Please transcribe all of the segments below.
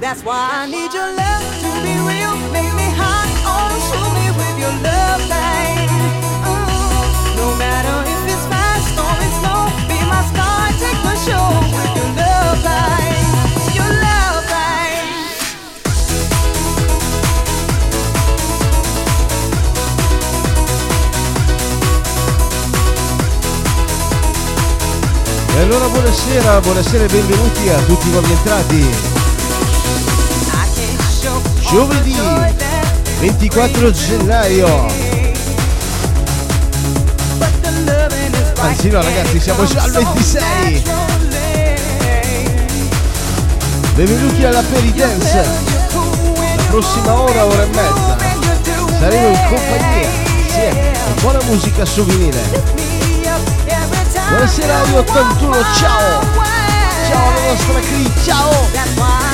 That's why I need your love to be real. Make me hot, oh, show me with your love light. Mm-hmm. No matter if it's fast or it's slow, be my star, take my show with your love light. Your love light. E allora buonasera, buonasera e benvenuti a tutti voi entrati giovedì 24 gennaio. Anzi no ragazzi, siamo già al 26. Benvenuti alla peridance La prossima ora, ora e mezza. Saremo in compagnia, sì, con buona musica souvenir. Buonasera Radio 81, ciao! Ciao alla nostra Cri, ciao!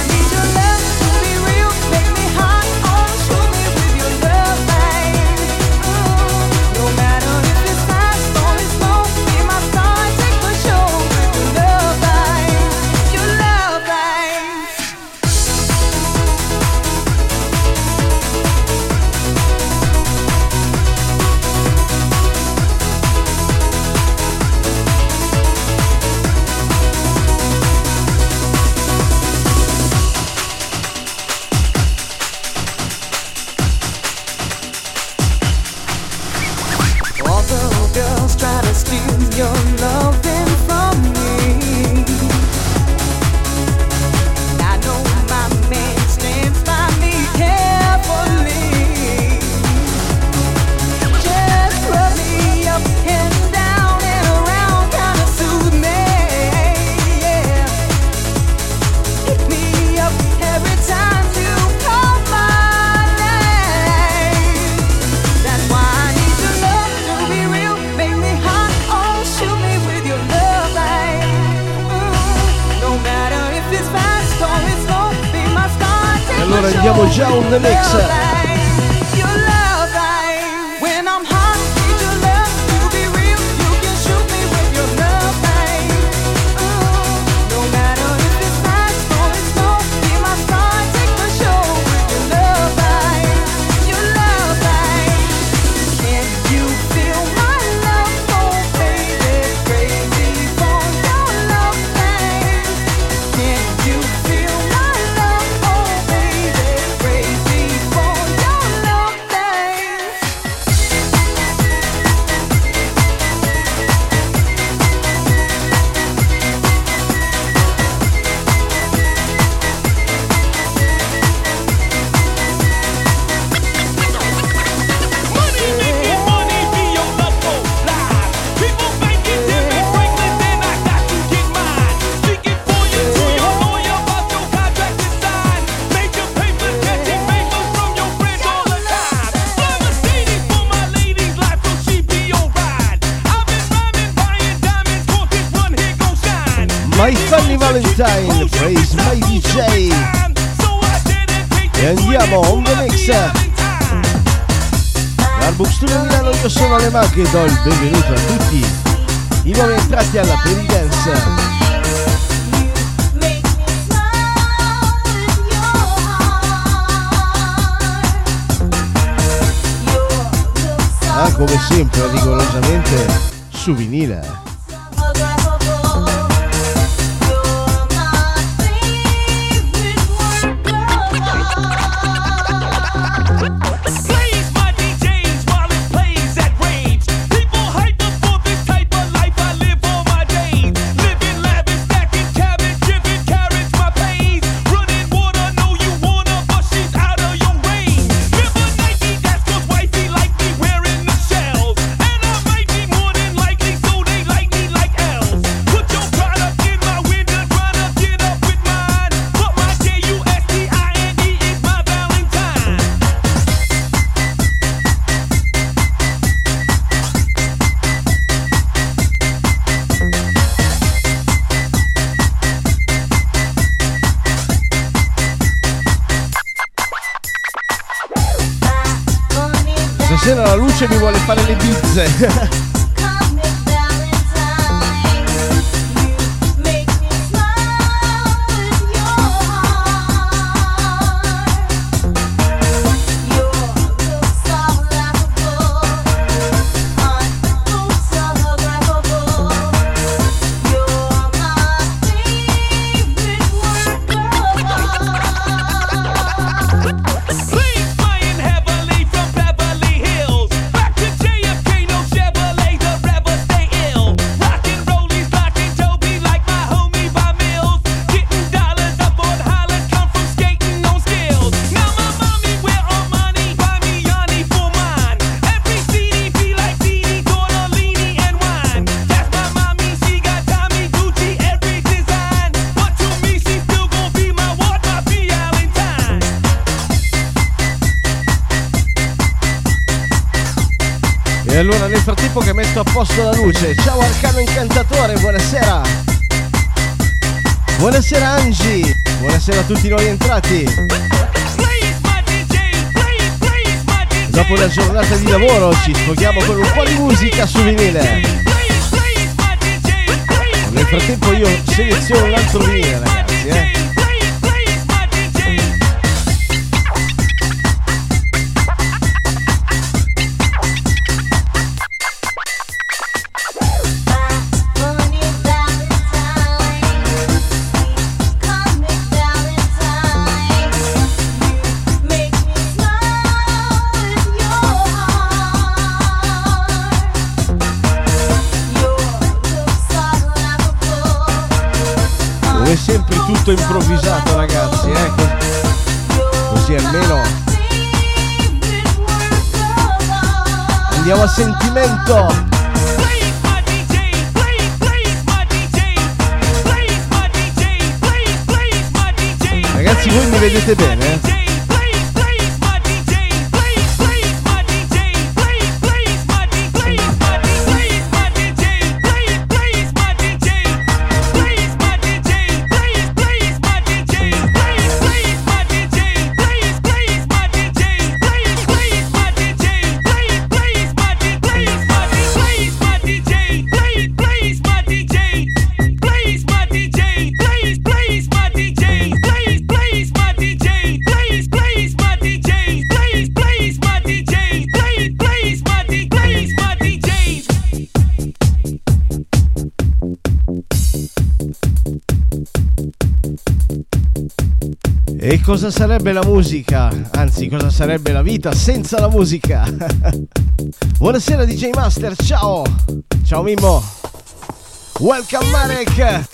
che do il benvenuto a tutti i nuovi entrati alla Penny Ah, come sempre, rigorosamente su vinile. Frattempo che metto a posto la luce, ciao Arcano Incantatore, buonasera. Buonasera Angi, buonasera a tutti noi entrati. Dopo una giornata di lavoro ci sfoghiamo con un po' di musica su vinile. Nel frattempo io seleziono un altro vinile ragazzi, eh. Tutto improvvisato ragazzi, eh. Così almeno andiamo a sentimento. Ragazzi voi mi vedete bene? Cosa sarebbe la musica? Anzi, cosa sarebbe la vita senza la musica? Buonasera DJ Master, ciao! Ciao Mimmo! Welcome Marek!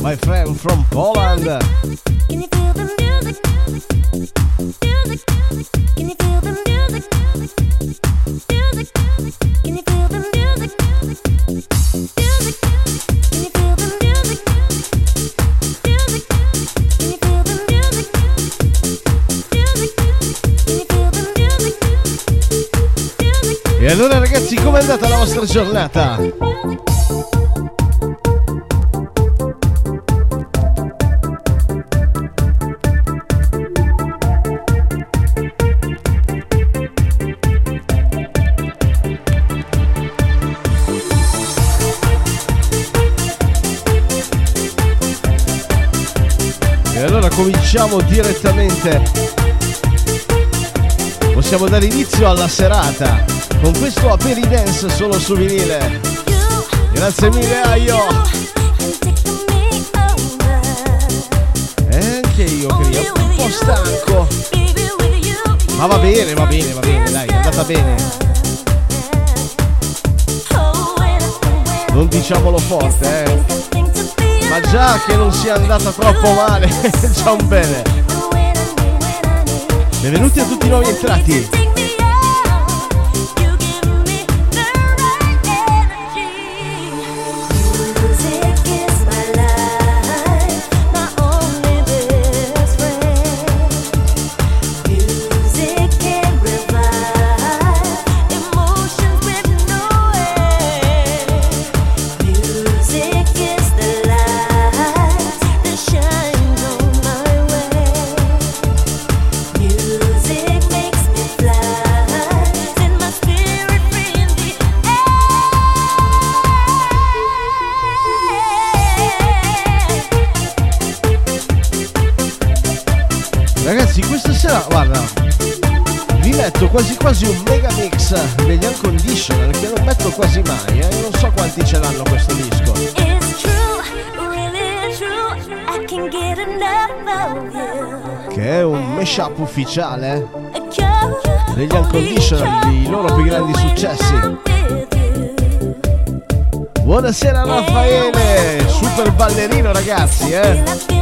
My friend from Poland! Vostra giornata? Allora cominciamo direttamente. Possiamo dare inizio alla serata con questo Aperi Dance solo su vinile. Grazie mille Aio! E anche io credo, un po' stanco. Ma va bene, va bene, va bene, dai, è andata bene. Non diciamolo forte, eh. Ma già che non sia andata troppo male, è un bene. Benvenuti a tutti i nuovi entrati. Ufficiale degli unconditional, i loro più grandi successi. Buonasera Raffaele, super ballerino ragazzi, eh.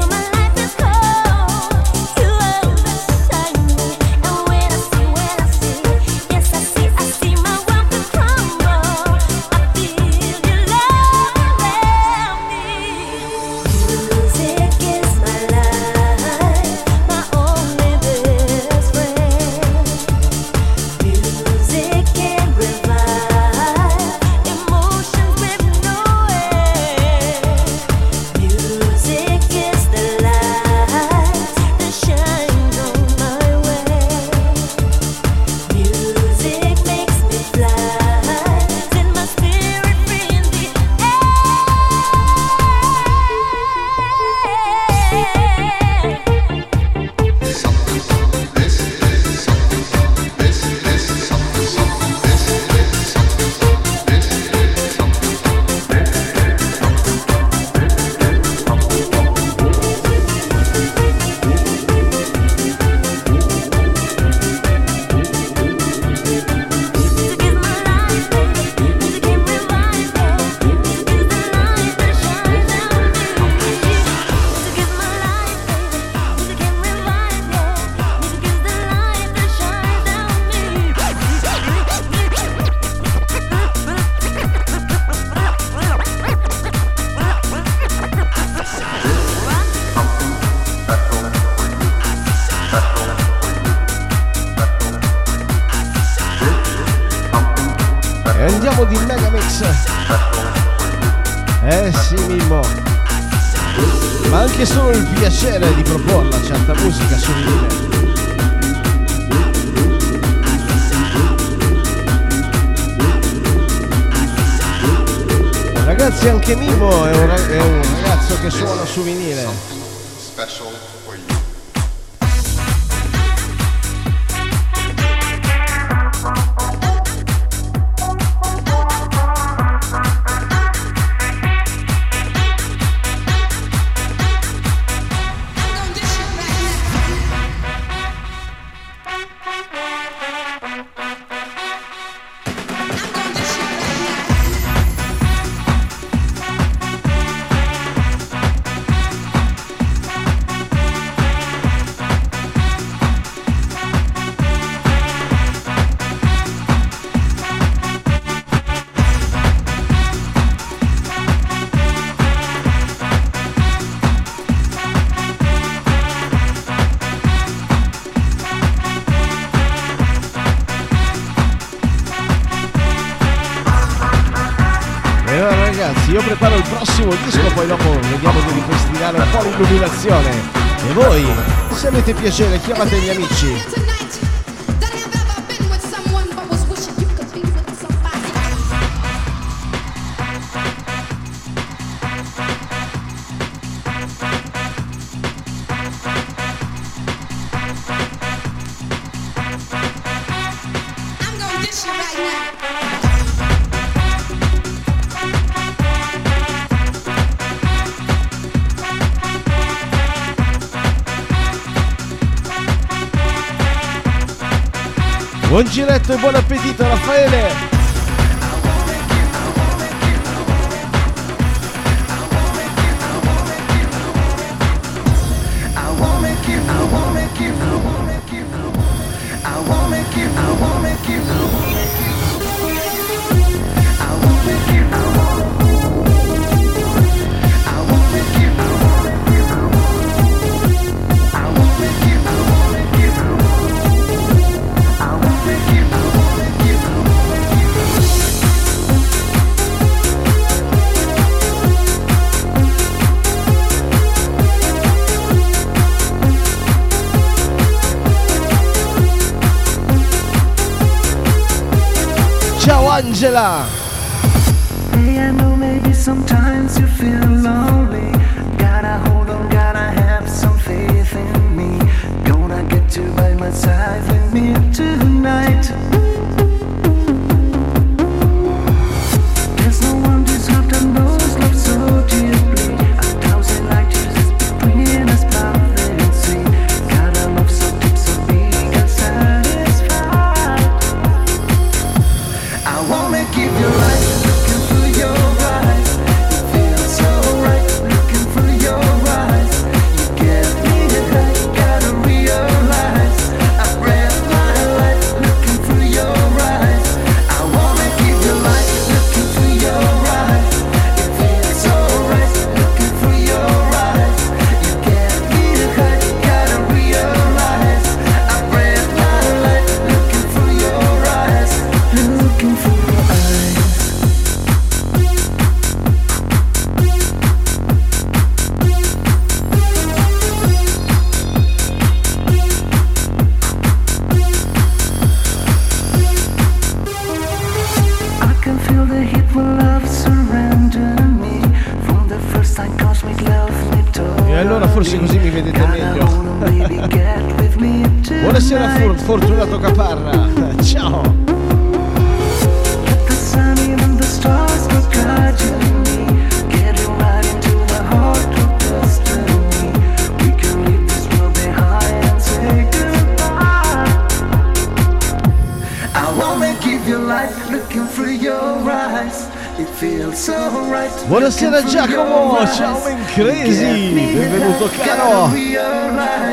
fate piacere, chiamate gli amici. Buon giretto e buon appetito Raffaele! Angela. Hey, Fortunato Caparra. Ciao! Buonasera Giacomo, ciao Crazy, benvenuto caro!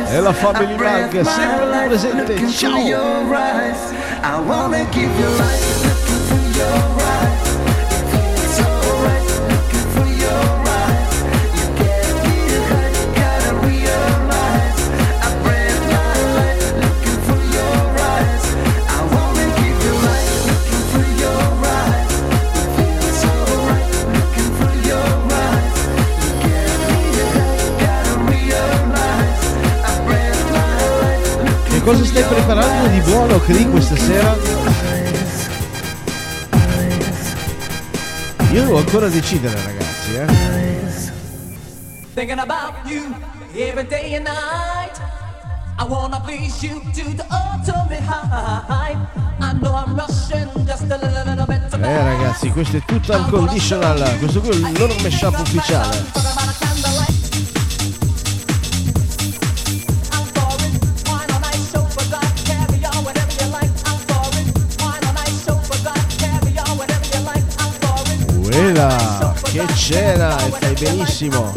e la Family Bank sempre presente. Ciao! Cosa stai preparando di buono, Cri, questa sera? Io devo ancora decidere, ragazzi, eh. Thinking about you every day and night. I wanna please you to the ultimate high. I know I'm rushing just a little, little bit tonight. Eh ragazzi, questo è tutto unconditional, questo qui è il loro mashup ufficiale. Che cena, e fai benissimo.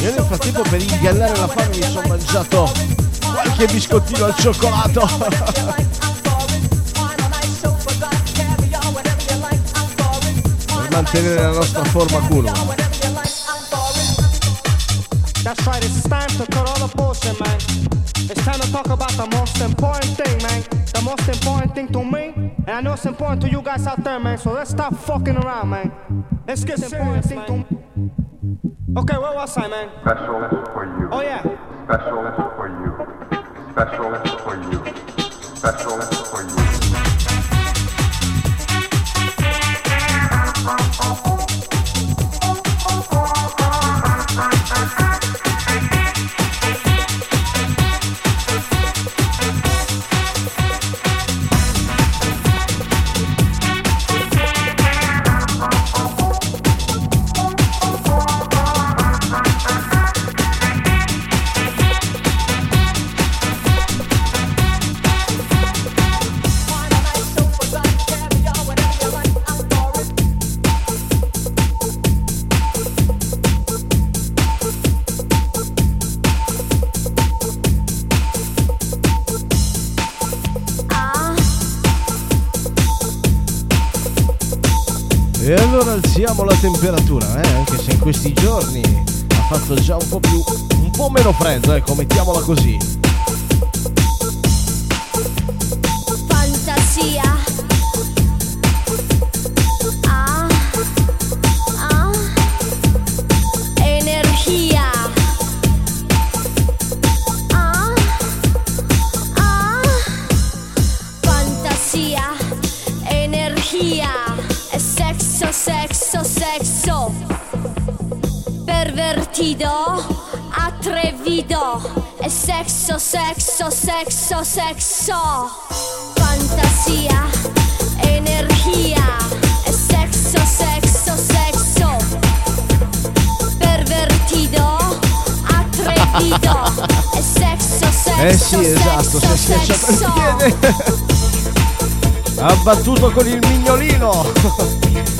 Io nel frattempo per ingannare la fame mi sono mangiato qualche biscottino al cioccolato. per mantenere la nostra forma culo. That's right, it's time to cut all the bullshit, man. It's time to talk about the most important thing, man. The most important thing to me, and I know it's important to you guys out there, man. So let's stop fucking around, man. Let's get serious, man. Okay, where was I, man? Special for you. Oh yeah. Special for you. Special alziamo la temperatura, eh? anche se in questi giorni ha fatto già un po' più, un po' meno freddo, ecco, mettiamola così. Pervertido. Atrevido. E sexo, sexo, sexo, sexo. Fantasia. Energia. E sexo, sexo, sexo. Pervertido. Atrevido. E sexo, sexo, Eh sì, esatto, si è sexo, sexo. piede. Ha battuto con il mignolino.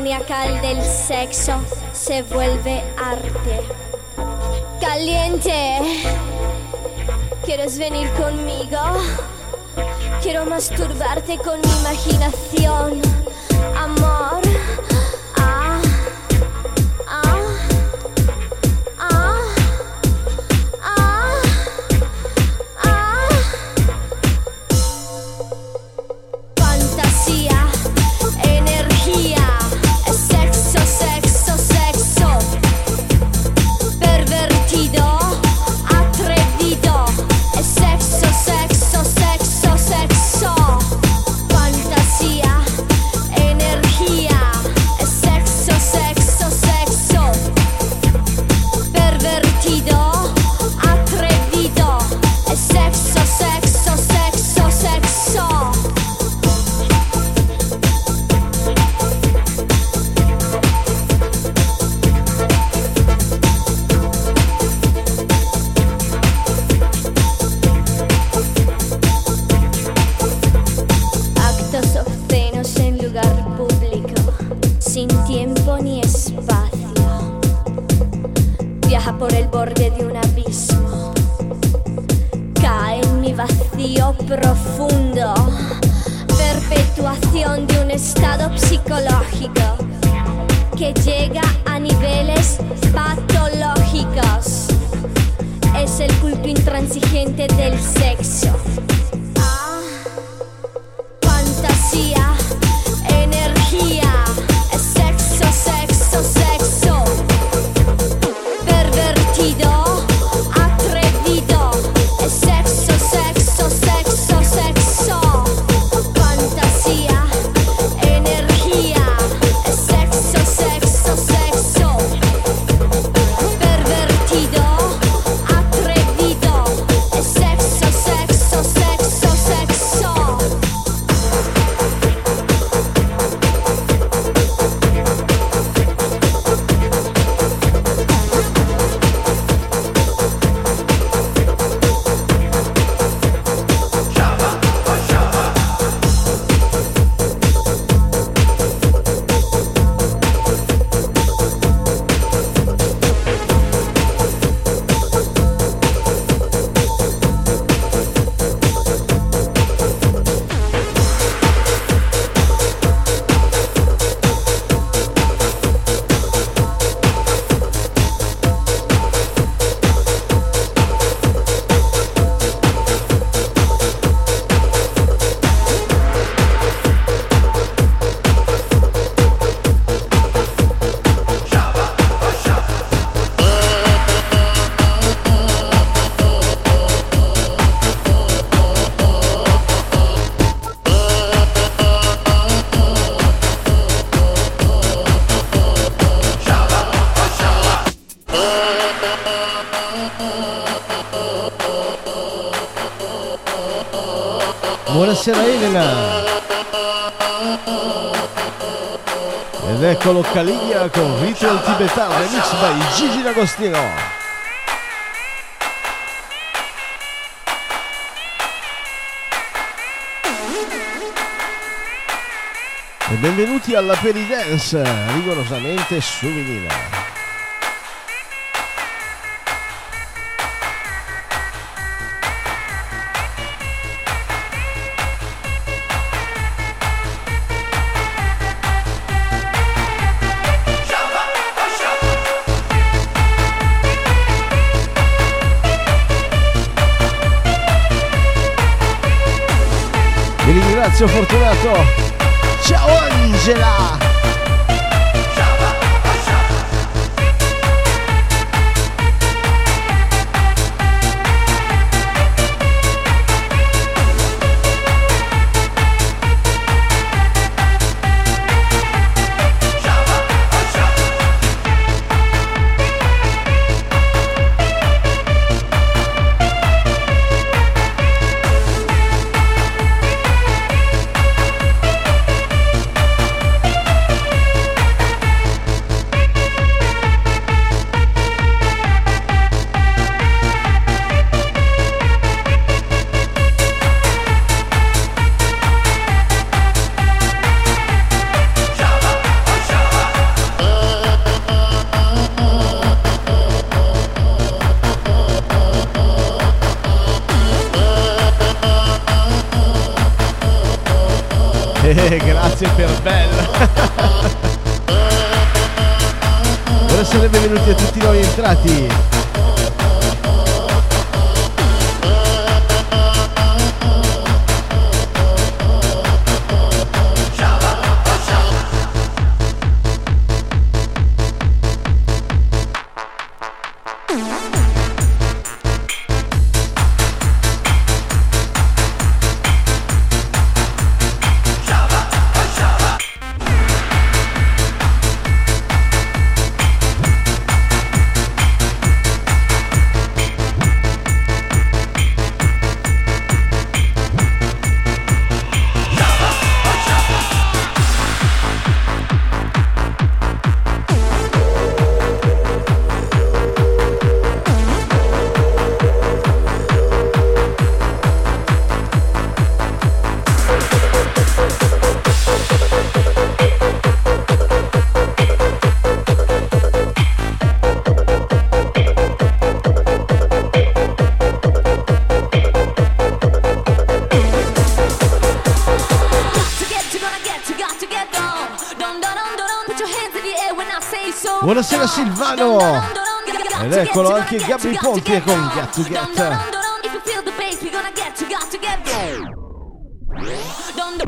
maniacal del sexo se vuelve arte. Caliente, ¿quieres venir conmigo? Quiero masturbarte con mi imaginación, Arena. Ed eccolo Caliglia con Ritual Tibetano, remix by Gigi D'Agostino. E benvenuti alla Peridance, rigorosamente su vinile. Fabrizio Fortunato. Ciao Angela! Ed eccolo anche Gabri Ponti con Gatto Gatto. Don't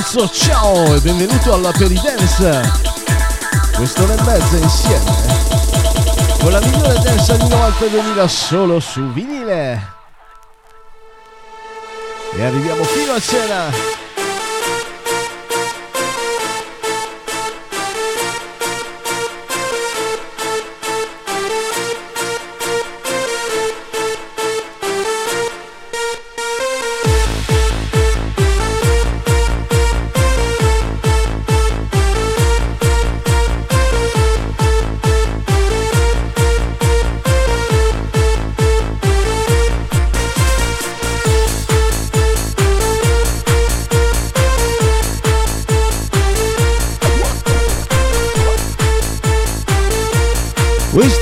Lorenzo, ciao e benvenuto alla Peridance. Quest'ora e mezza insieme eh, con la migliore dance di 90 2000 solo su vinile. E arriviamo fino a cena.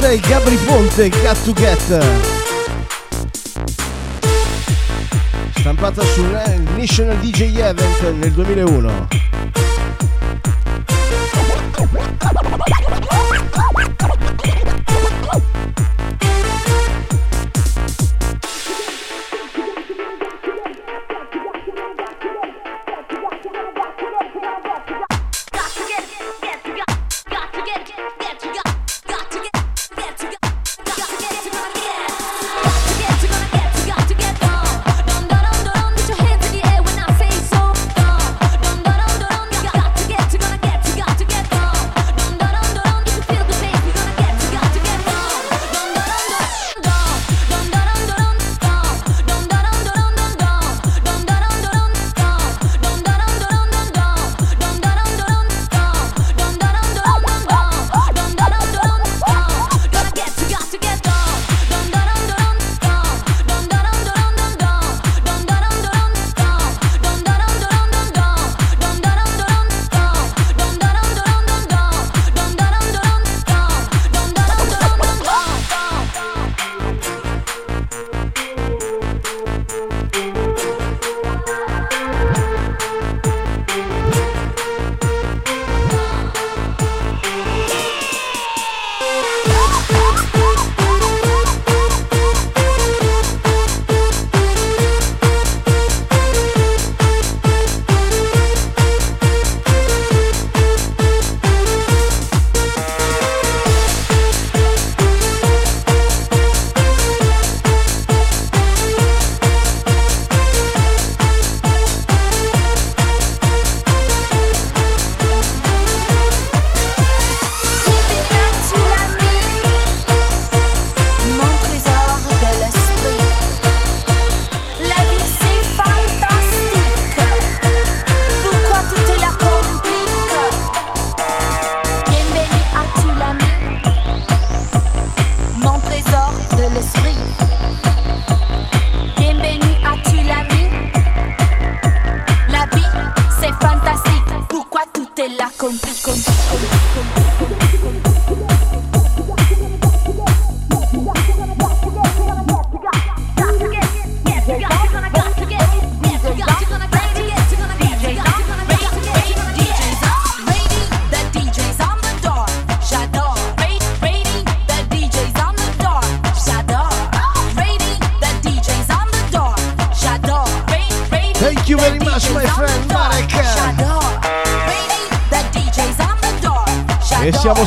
DJ Gabri Ponte Cat to Get. Stampata su National DJ Event nel 2001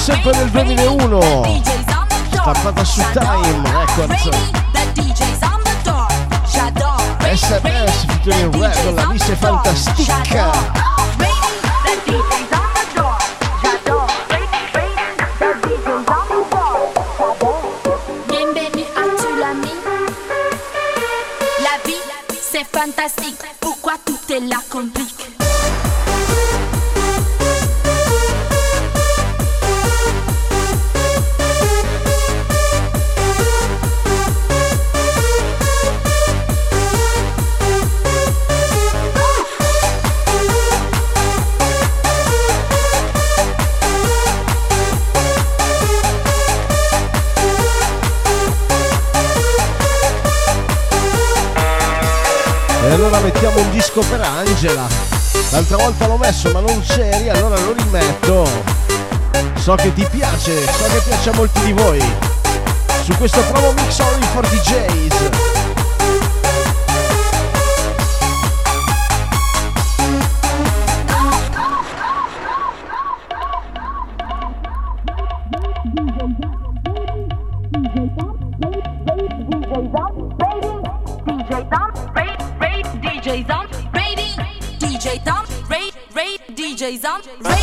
siempre del 2000 mettiamo un disco per Angela. L'altra volta l'ho messo ma non c'eri, allora lo rimetto. So che ti piace, so che piace a molti di voi. Su questo promo mix only for DJs. Jay-Z, I'm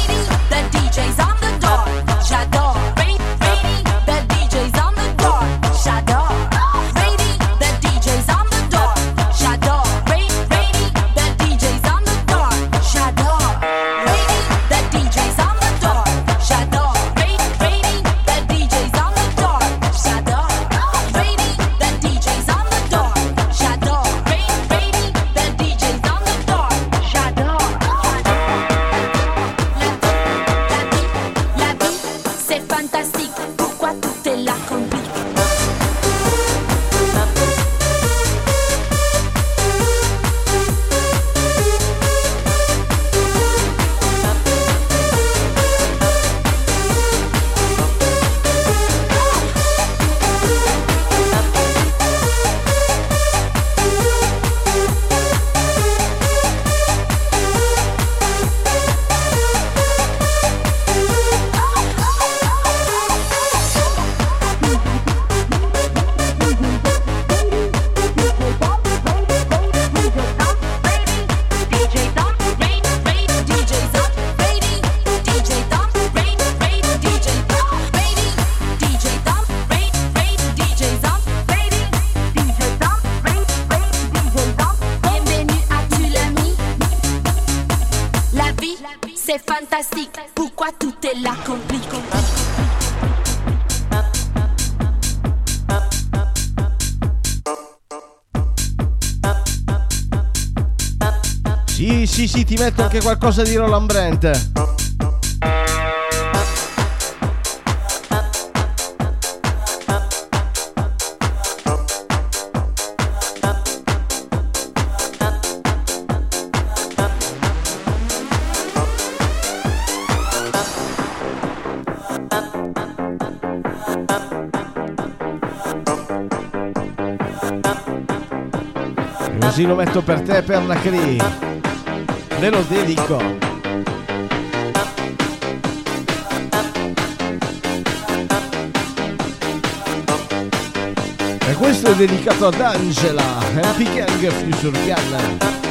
metto anche qualcosa di Roland Brent. Così lo metto per te per la Cree. Ve lo dedico. E questo è dedicato ad Angela, Happy Gang Future Gun.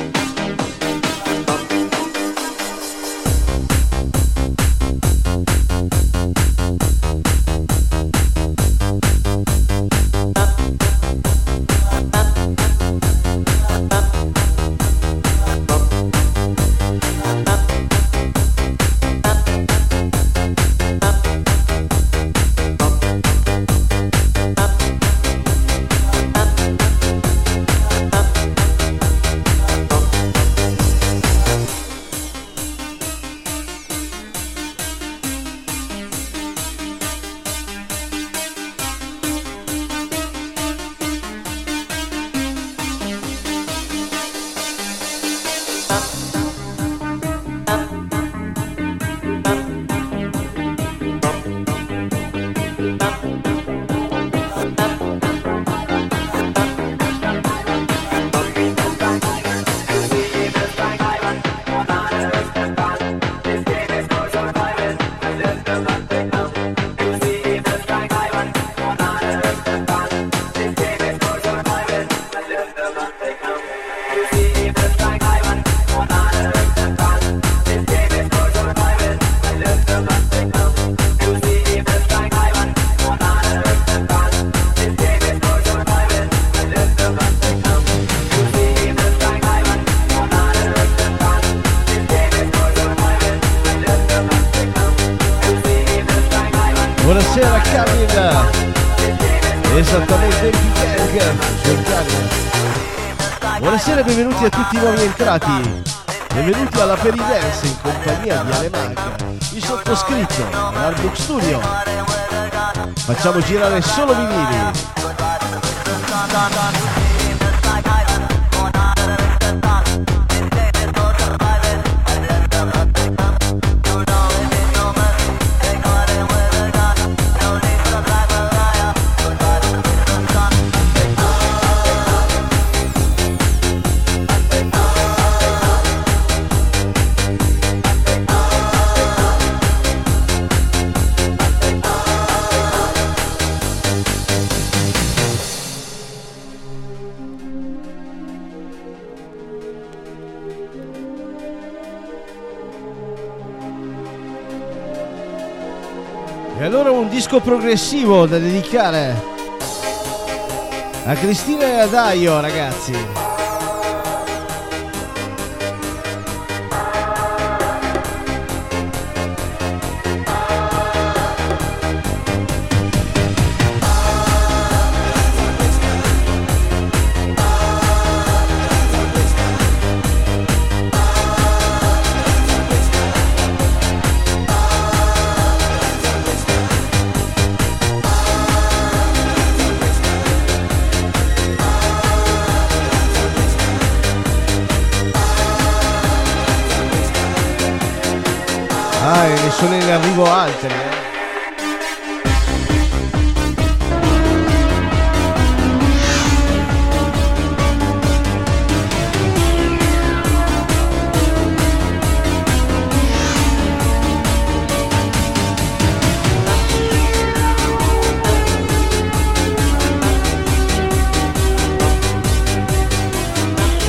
Entrati. Benvenuti alla Peridance in compagnia di Alemac. Il sottoscritto, l'Artbook Studio. Facciamo girare solo vinili. Disco progressivo da dedicare a Cristina e ad Aio, ragazzi. Altri. eh.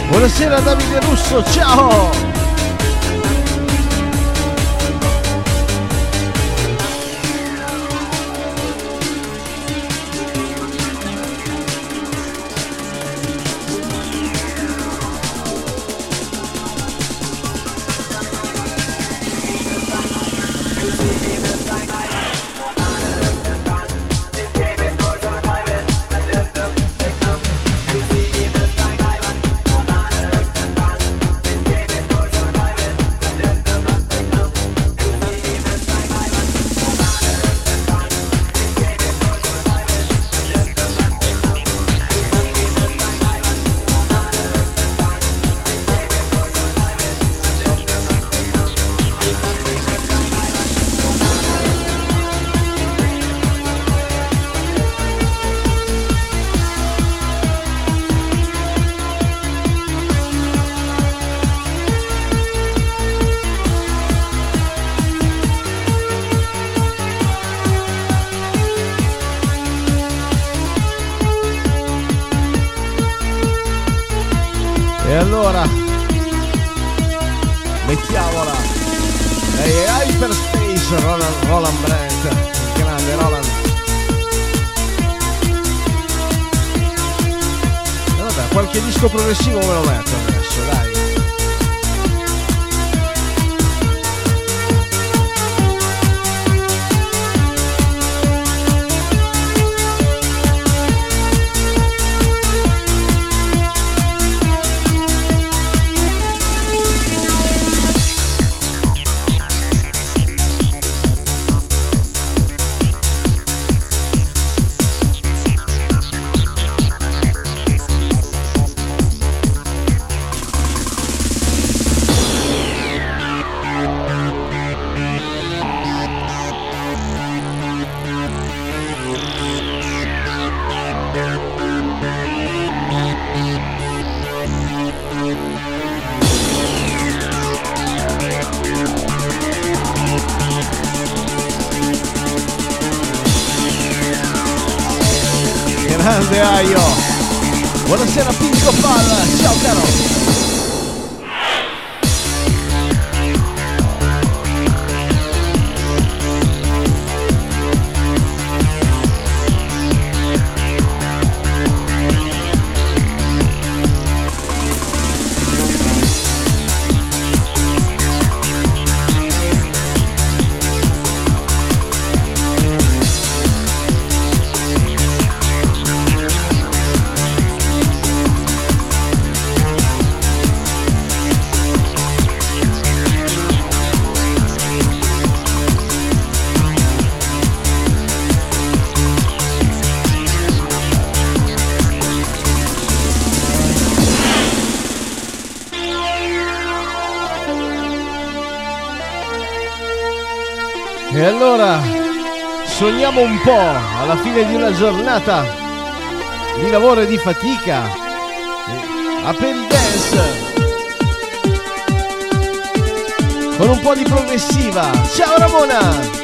Buonasera Davide Russo, ciao! E allora mettiamola. Lei è Hyperspace Roland, Roland Brandt, grande Roland. Vabbè, qualche disco progressivo me lo metto sogniamo un po' alla fine di una giornata di lavoro e di fatica. A per il dance. Con un po' di progressiva. Ciao Ramona!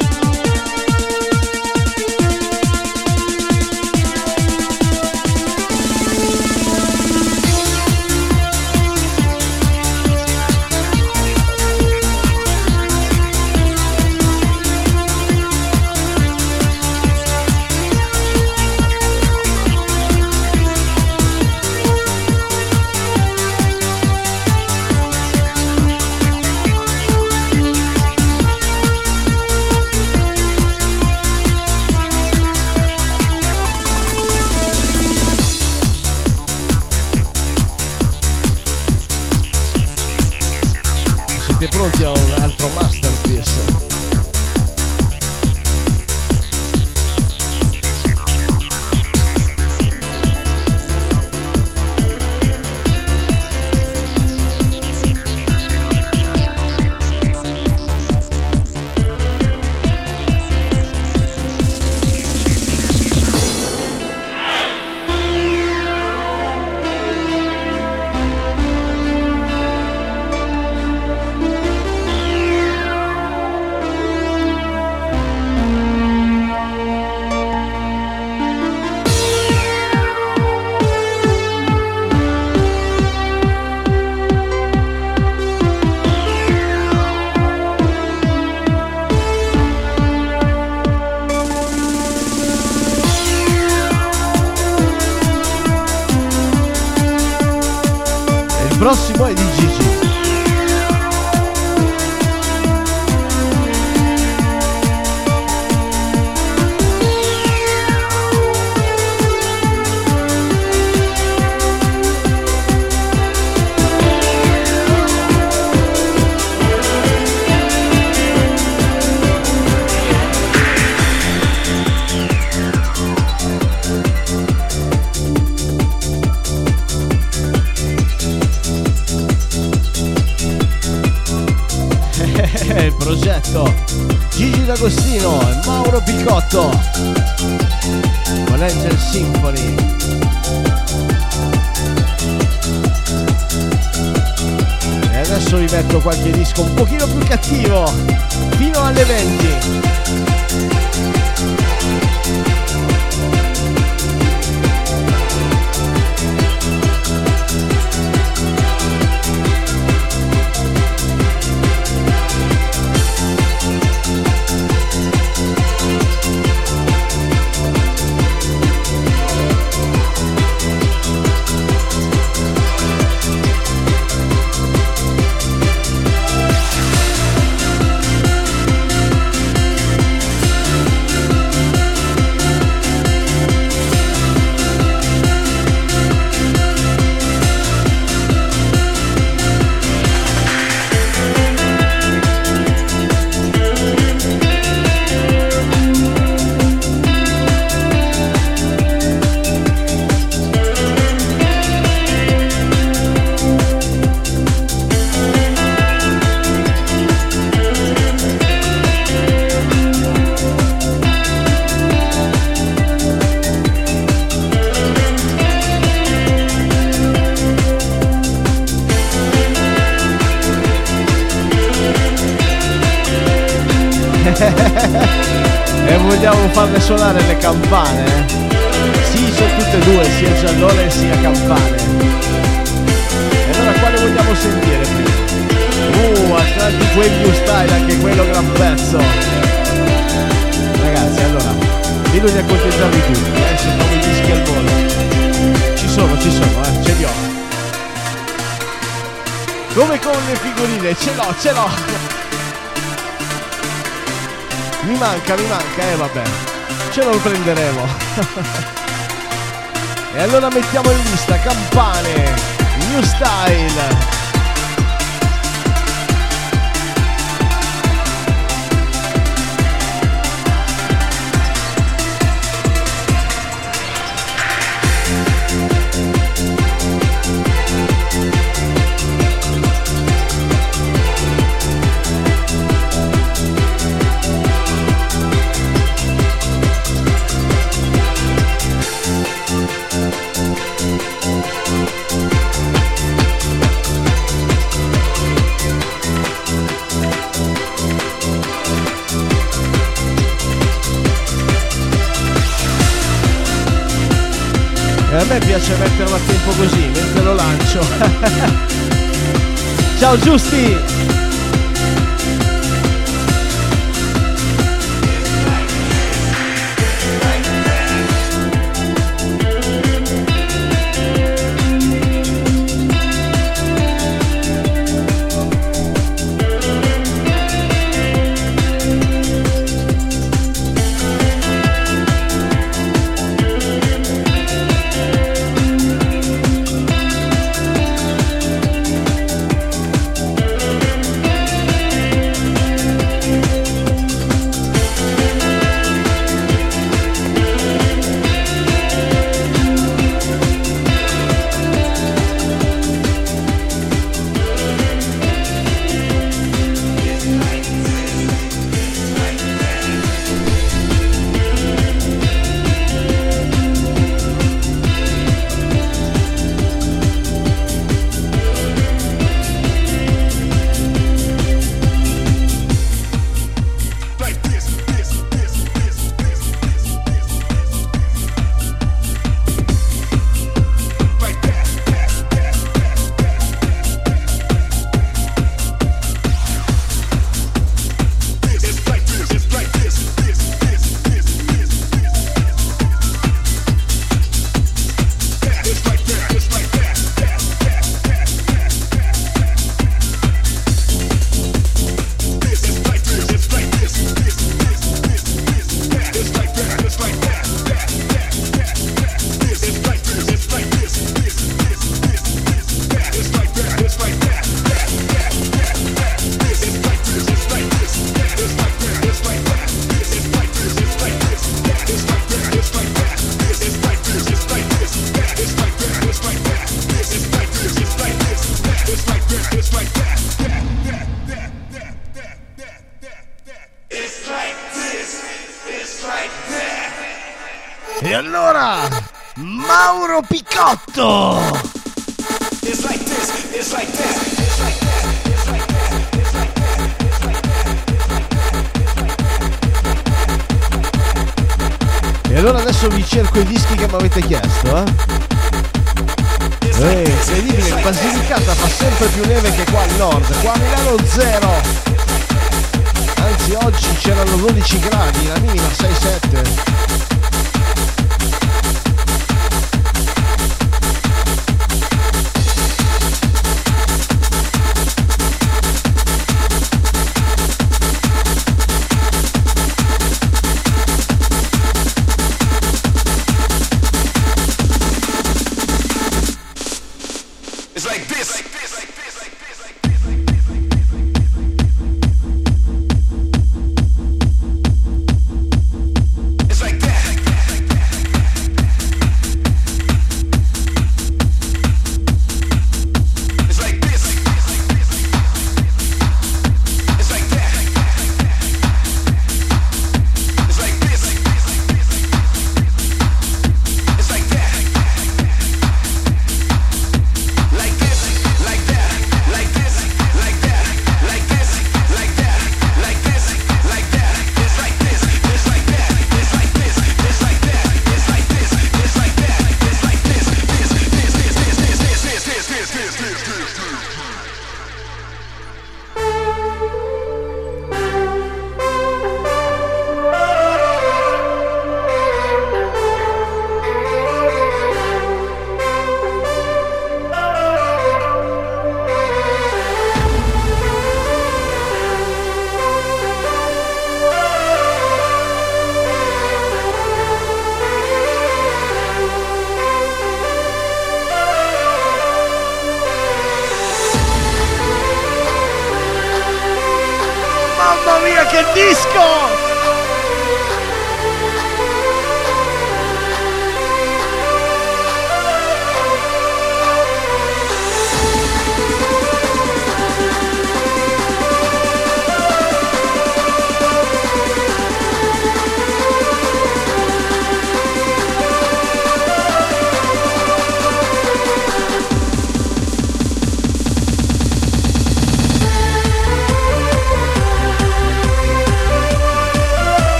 E allora mettiamo in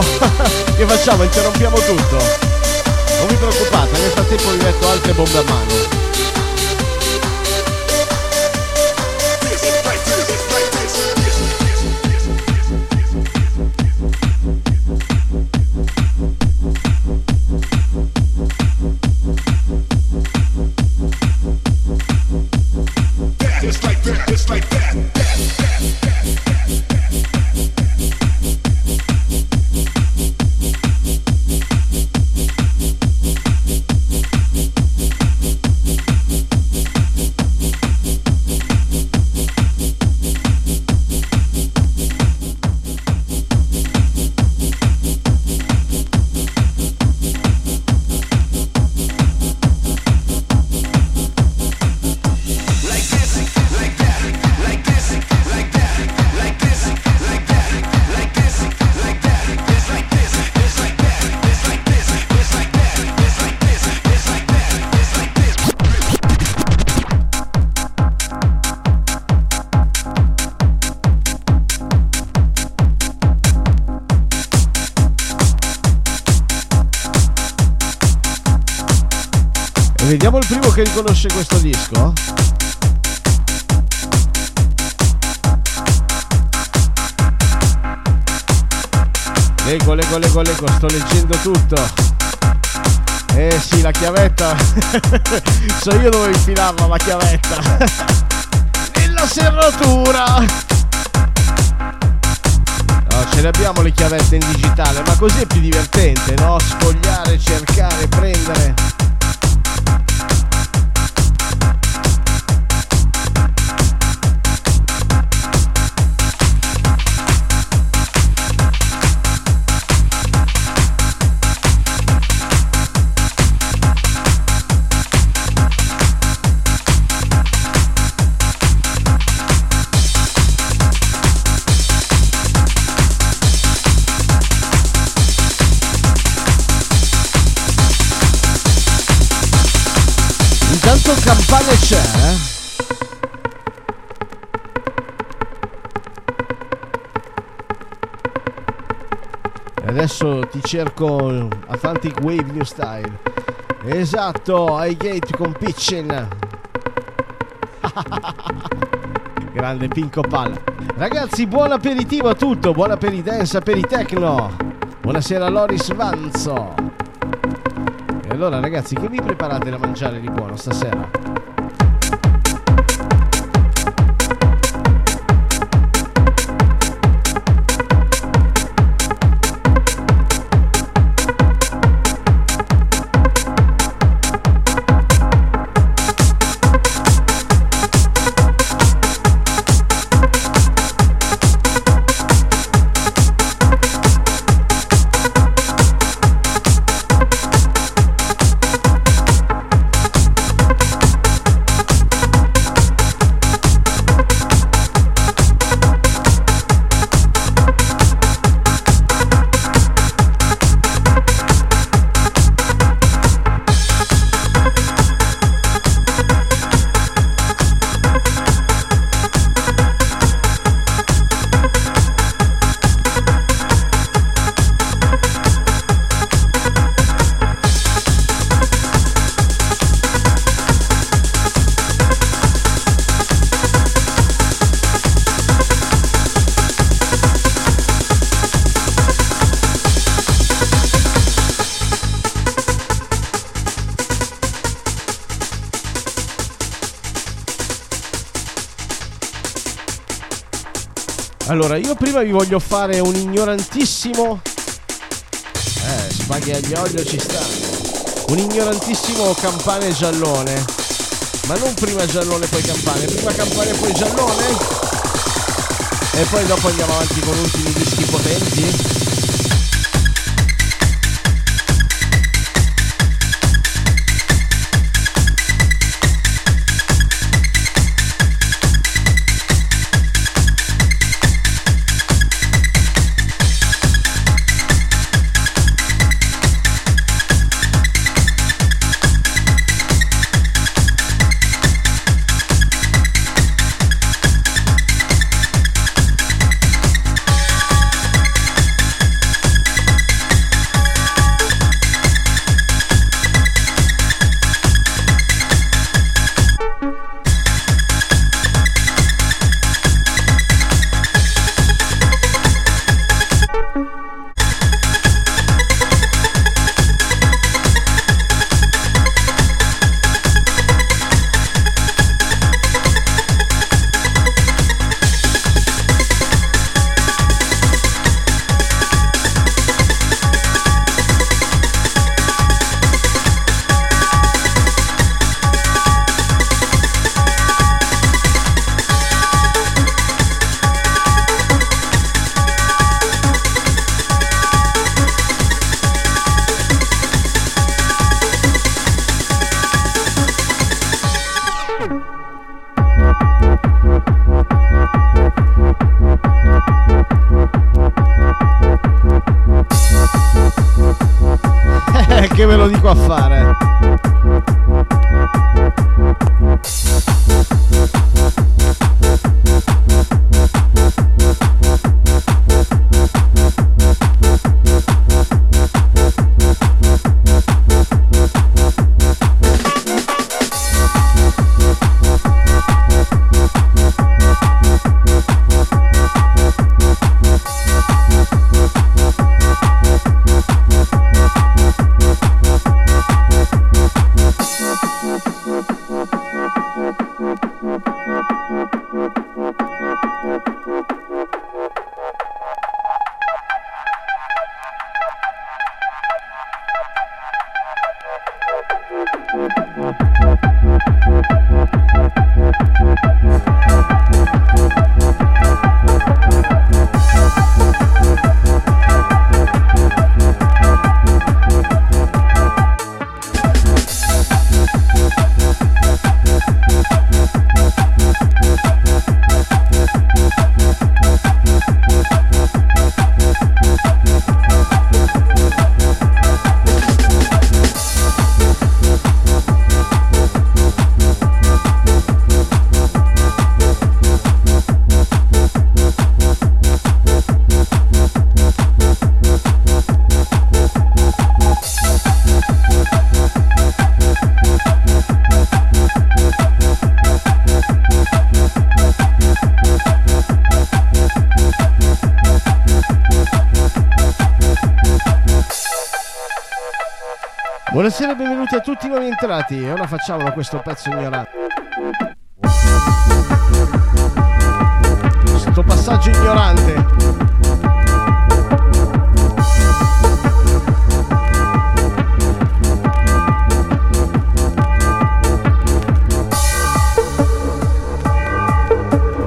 che facciamo? Interrompiamo tutto. che riconosce questo disco? Leggo, leggo, leggo, leggo, sto leggendo tutto. Eh sì, la chiavetta. so io dove infilarla la chiavetta. Nella serratura. No, ce ne abbiamo le chiavette in digitale, ma così è più divertente, no? Sfogliare, cercare, prendere. Cerco Atlantic Wave New Style. Esatto, I Gate con Pitchin. Grande Pinco Palla. Ragazzi, buon aperitivo a tutto, buon aperidance, aperitecno. Buonasera Loris Vanzo. E allora ragazzi, che vi preparate da mangiare di buono stasera? Allora, io prima vi voglio fare un ignorantissimo. Eh, spaghi agli olio ci sta. Un ignorantissimo campane giallone. Ma non prima giallone poi campane, prima campane poi giallone. E poi dopo andiamo avanti con ultimi dischi potenti. Entrati. E ora facciamolo questo pezzo ignorante. Sto passaggio ignorante.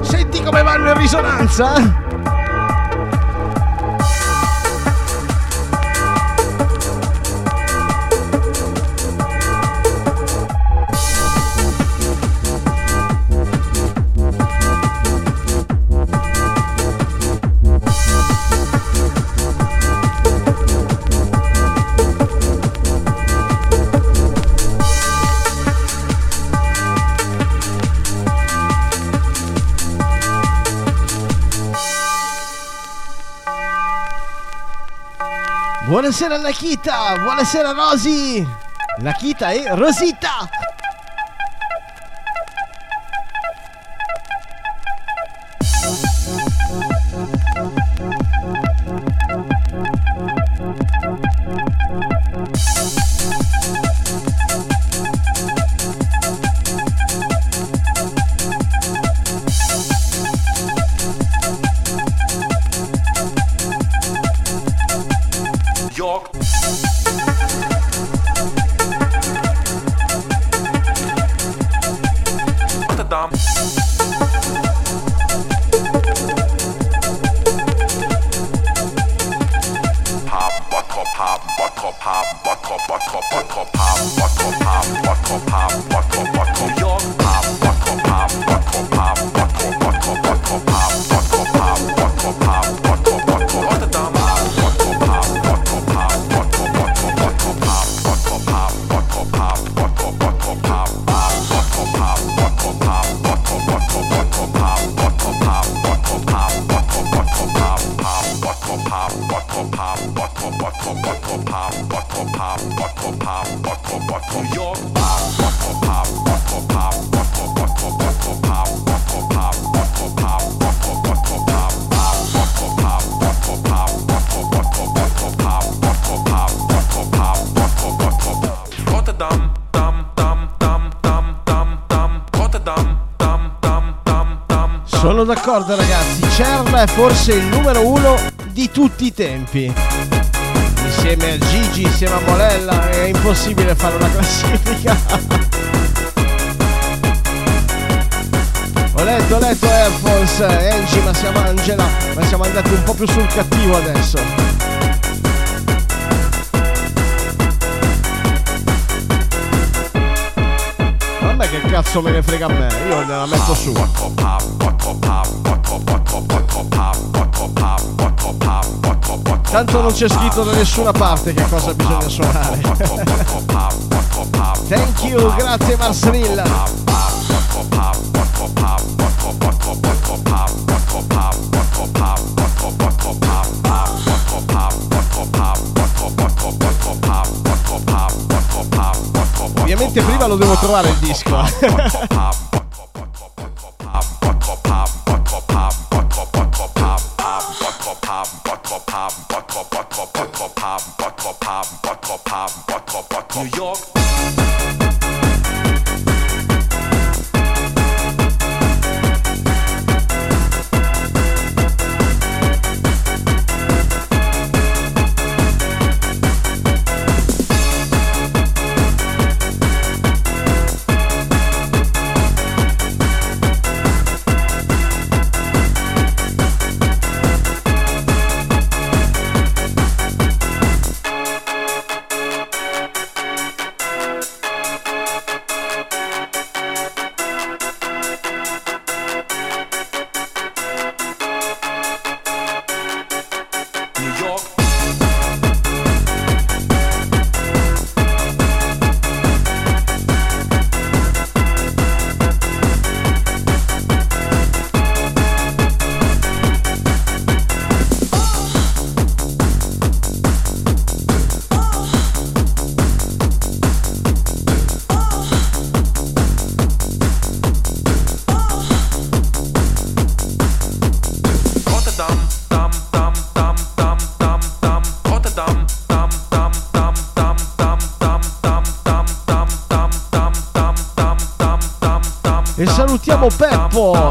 Senti come vanno in risonanza? Buonasera Nakita, buonasera Rosy. Nakita e Rosita. Sono d'accordo ragazzi, CERN è forse il numero uno di tutti i tempi. Insieme a Gigi, insieme a Molella, è impossibile fare una classifica. Ho letto, ho letto Airforce, Angie, ma siamo Angela, ma siamo andati un po' più sul cattivo adesso. Me che cazzo me ne frega a me, io ne la metto su. Tanto non c'è scritto da nessuna parte che cosa bisogna suonare. Thank you, grazie Marcelilla. Bottrop haben, Bottrop haben, Bottrop, Bottrop, Bottrop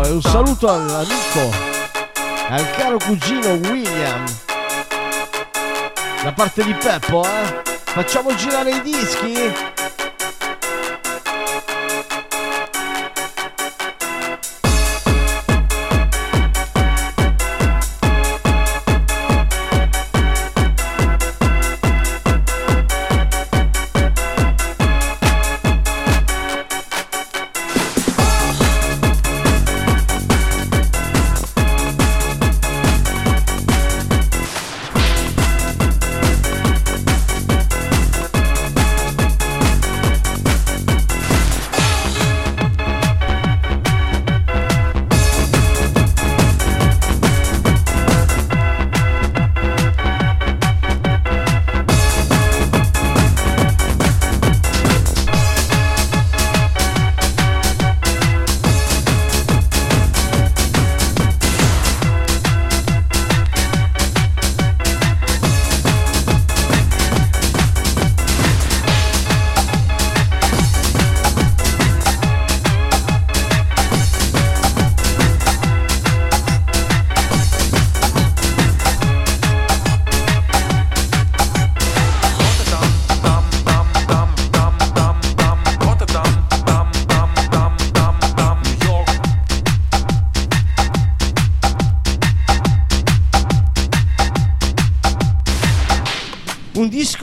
e un saluto all'amico, al caro cugino William. Da parte di Peppo, eh? Facciamo girare i dischi?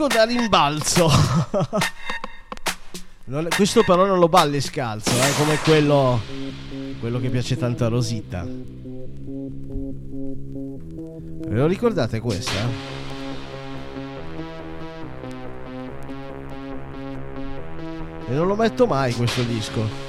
Un disco da rimbalzo. Questo però non lo balli scalzo, eh, come quello, quello che piace tanto a Rosita. Ve lo ricordate questa? E non lo metto mai questo disco.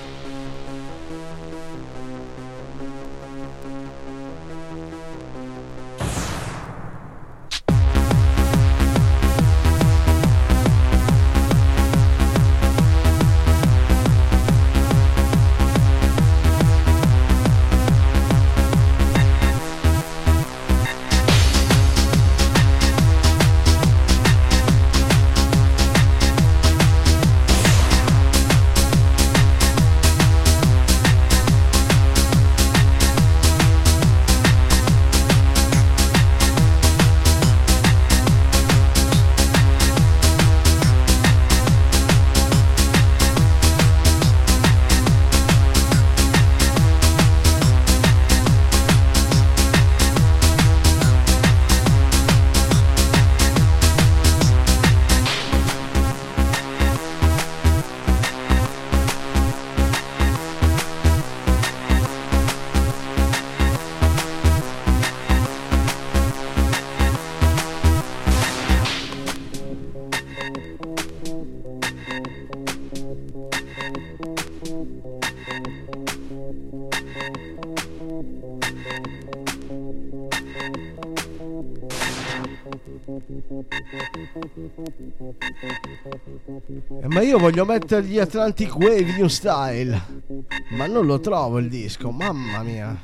Voglio mettergli Atlantic Wave New Style. Ma non lo trovo il disco, mamma mia.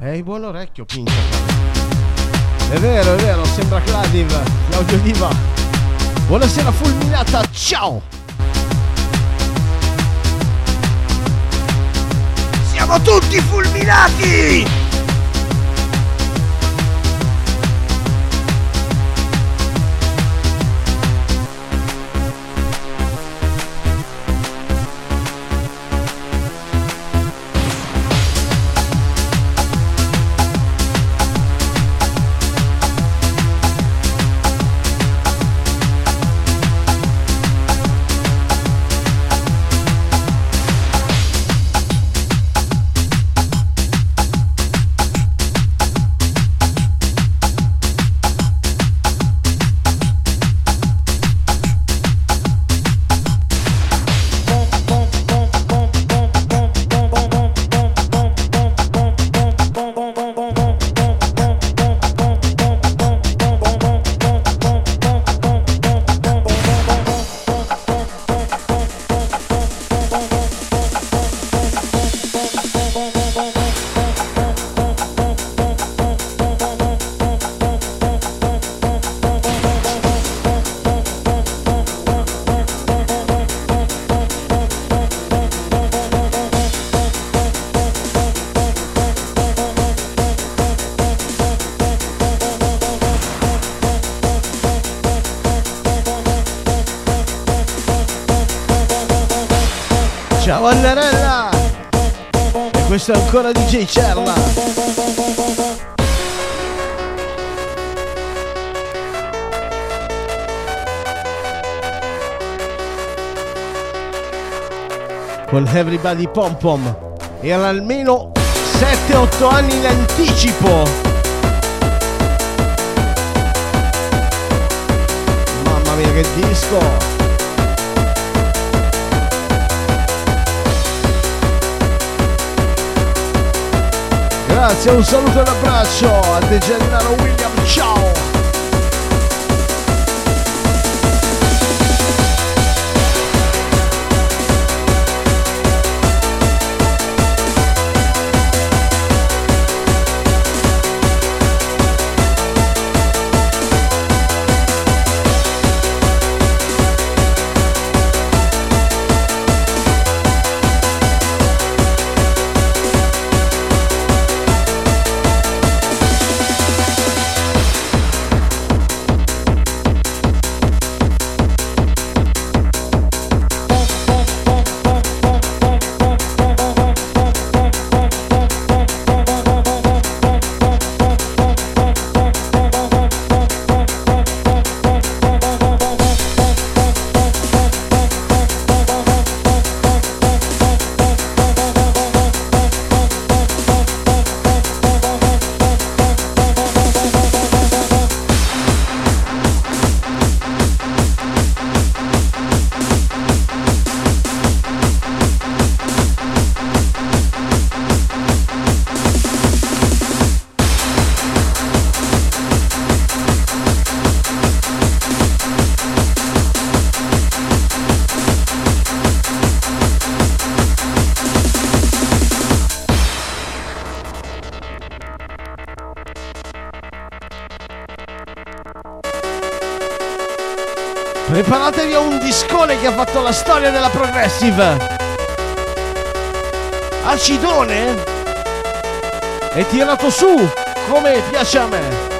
Hai buon orecchio, pinca. È vero, è vero, sembra Cladiv, Claudio Diva. Buonasera fulminata, ciao! Siamo tutti fulminati! Ancora DJ Cerla. Con Everybody Pom Pom. Era almeno 7-8 anni in anticipo. Mamma mia che disco! Grazie, un saluto e un abbraccio a De Gennaro William, ciao! Storia della Progressive. Acidone? È tirato su come piace a me.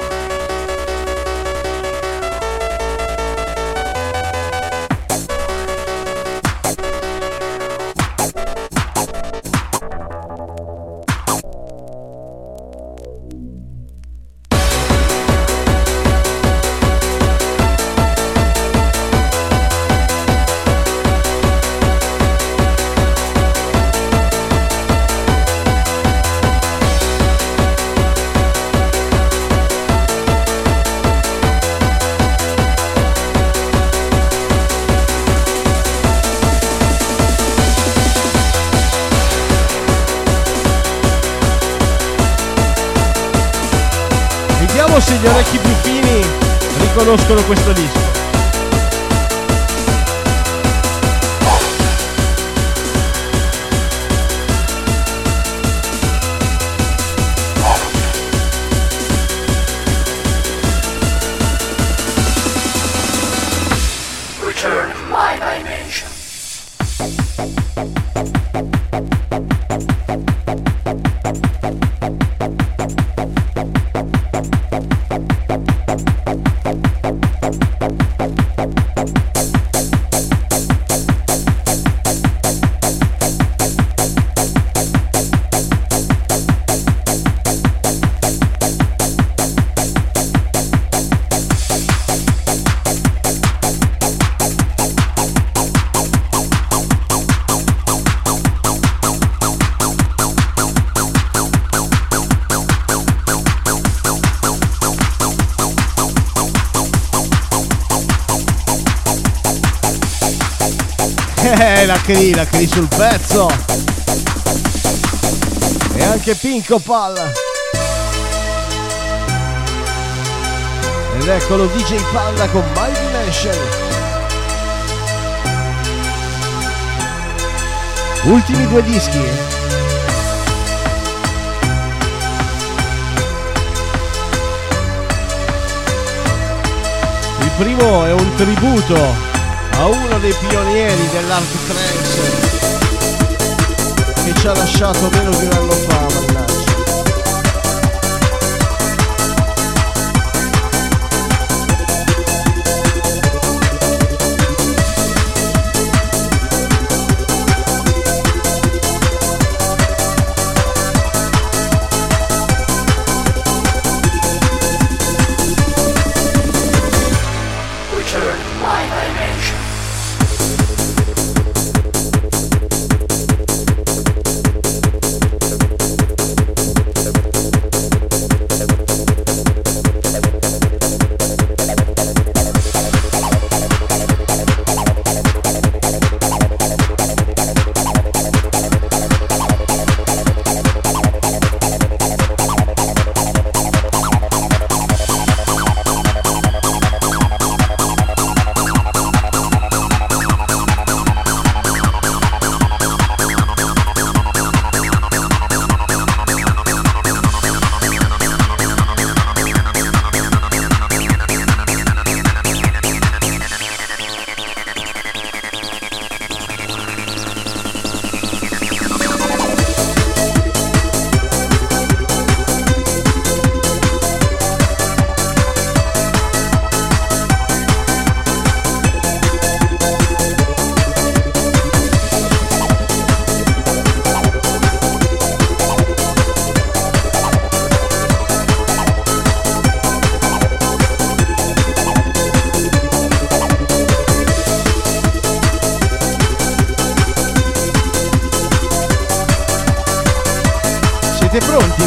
La Cri, la Cri sul pezzo. E anche Pinco Pal. Ed eccolo DJ Panda con My Dimension. Ultimi due dischi. Il primo è un tributo a uno dei pionieri dell'art trance che ci ha lasciato meno di un anno fa,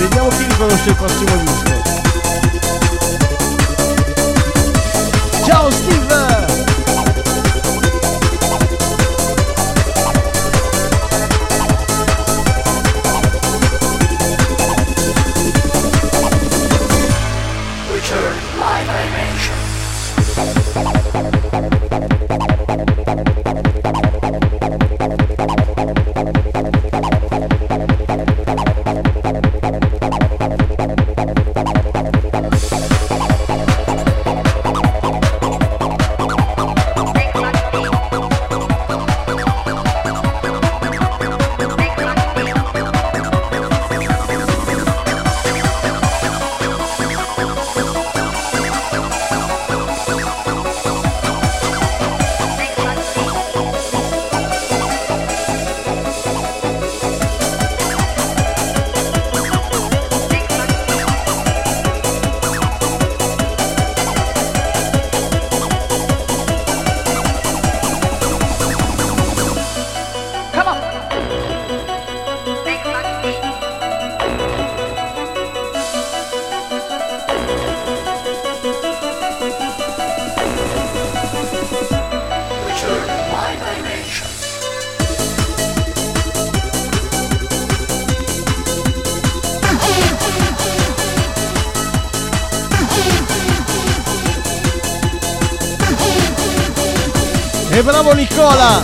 pronti? Vediamo chi riconosce il prossimo disco. Ciao Steve! Bravo Nicola!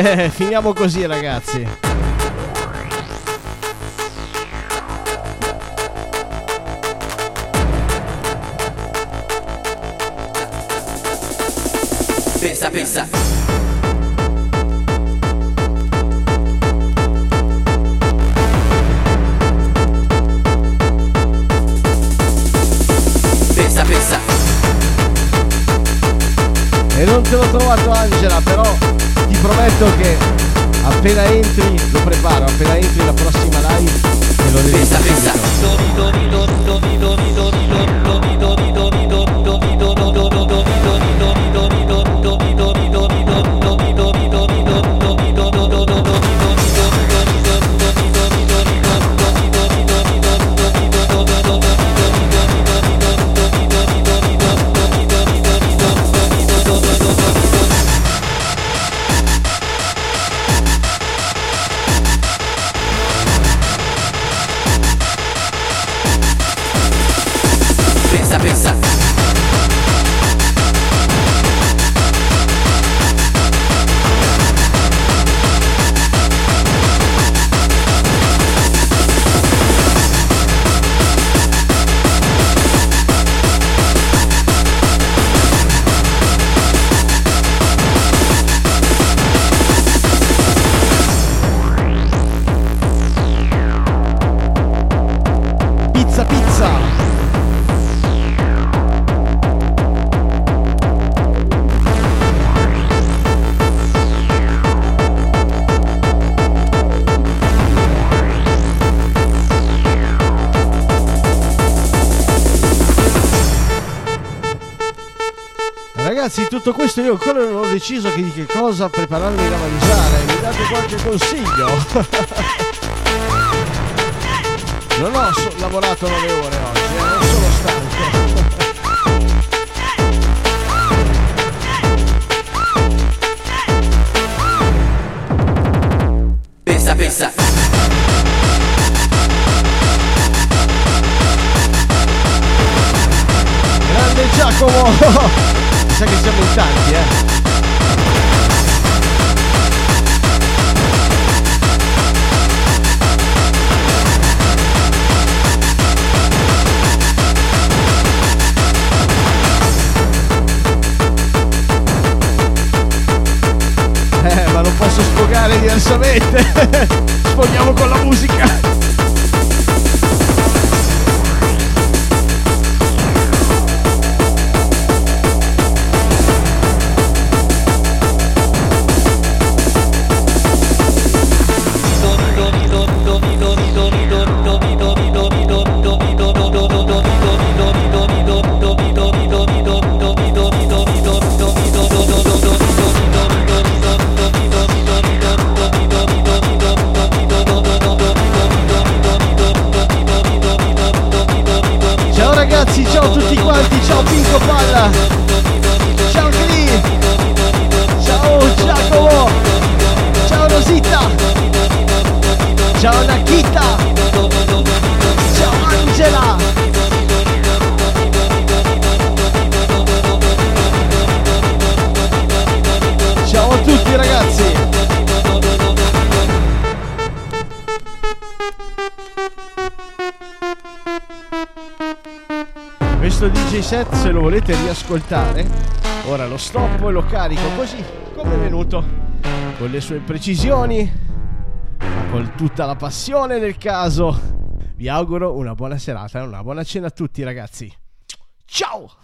finiamo così ragazzi. Pensa, pensa. E non te l'ho trovato Angela, però prometto che appena entri, lo preparo, appena entri la prossima live te lo devi Pensa. Ragazzi, tutto questo io ancora non ho deciso che di che cosa prepararmi da mangiare. Mi date qualche consiglio? non ho lavorato 9 ore oggi, e lo carico così come è venuto, con le sue precisioni, con tutta la passione del caso. Vi auguro una buona serata e una buona cena a tutti ragazzi. Ciao!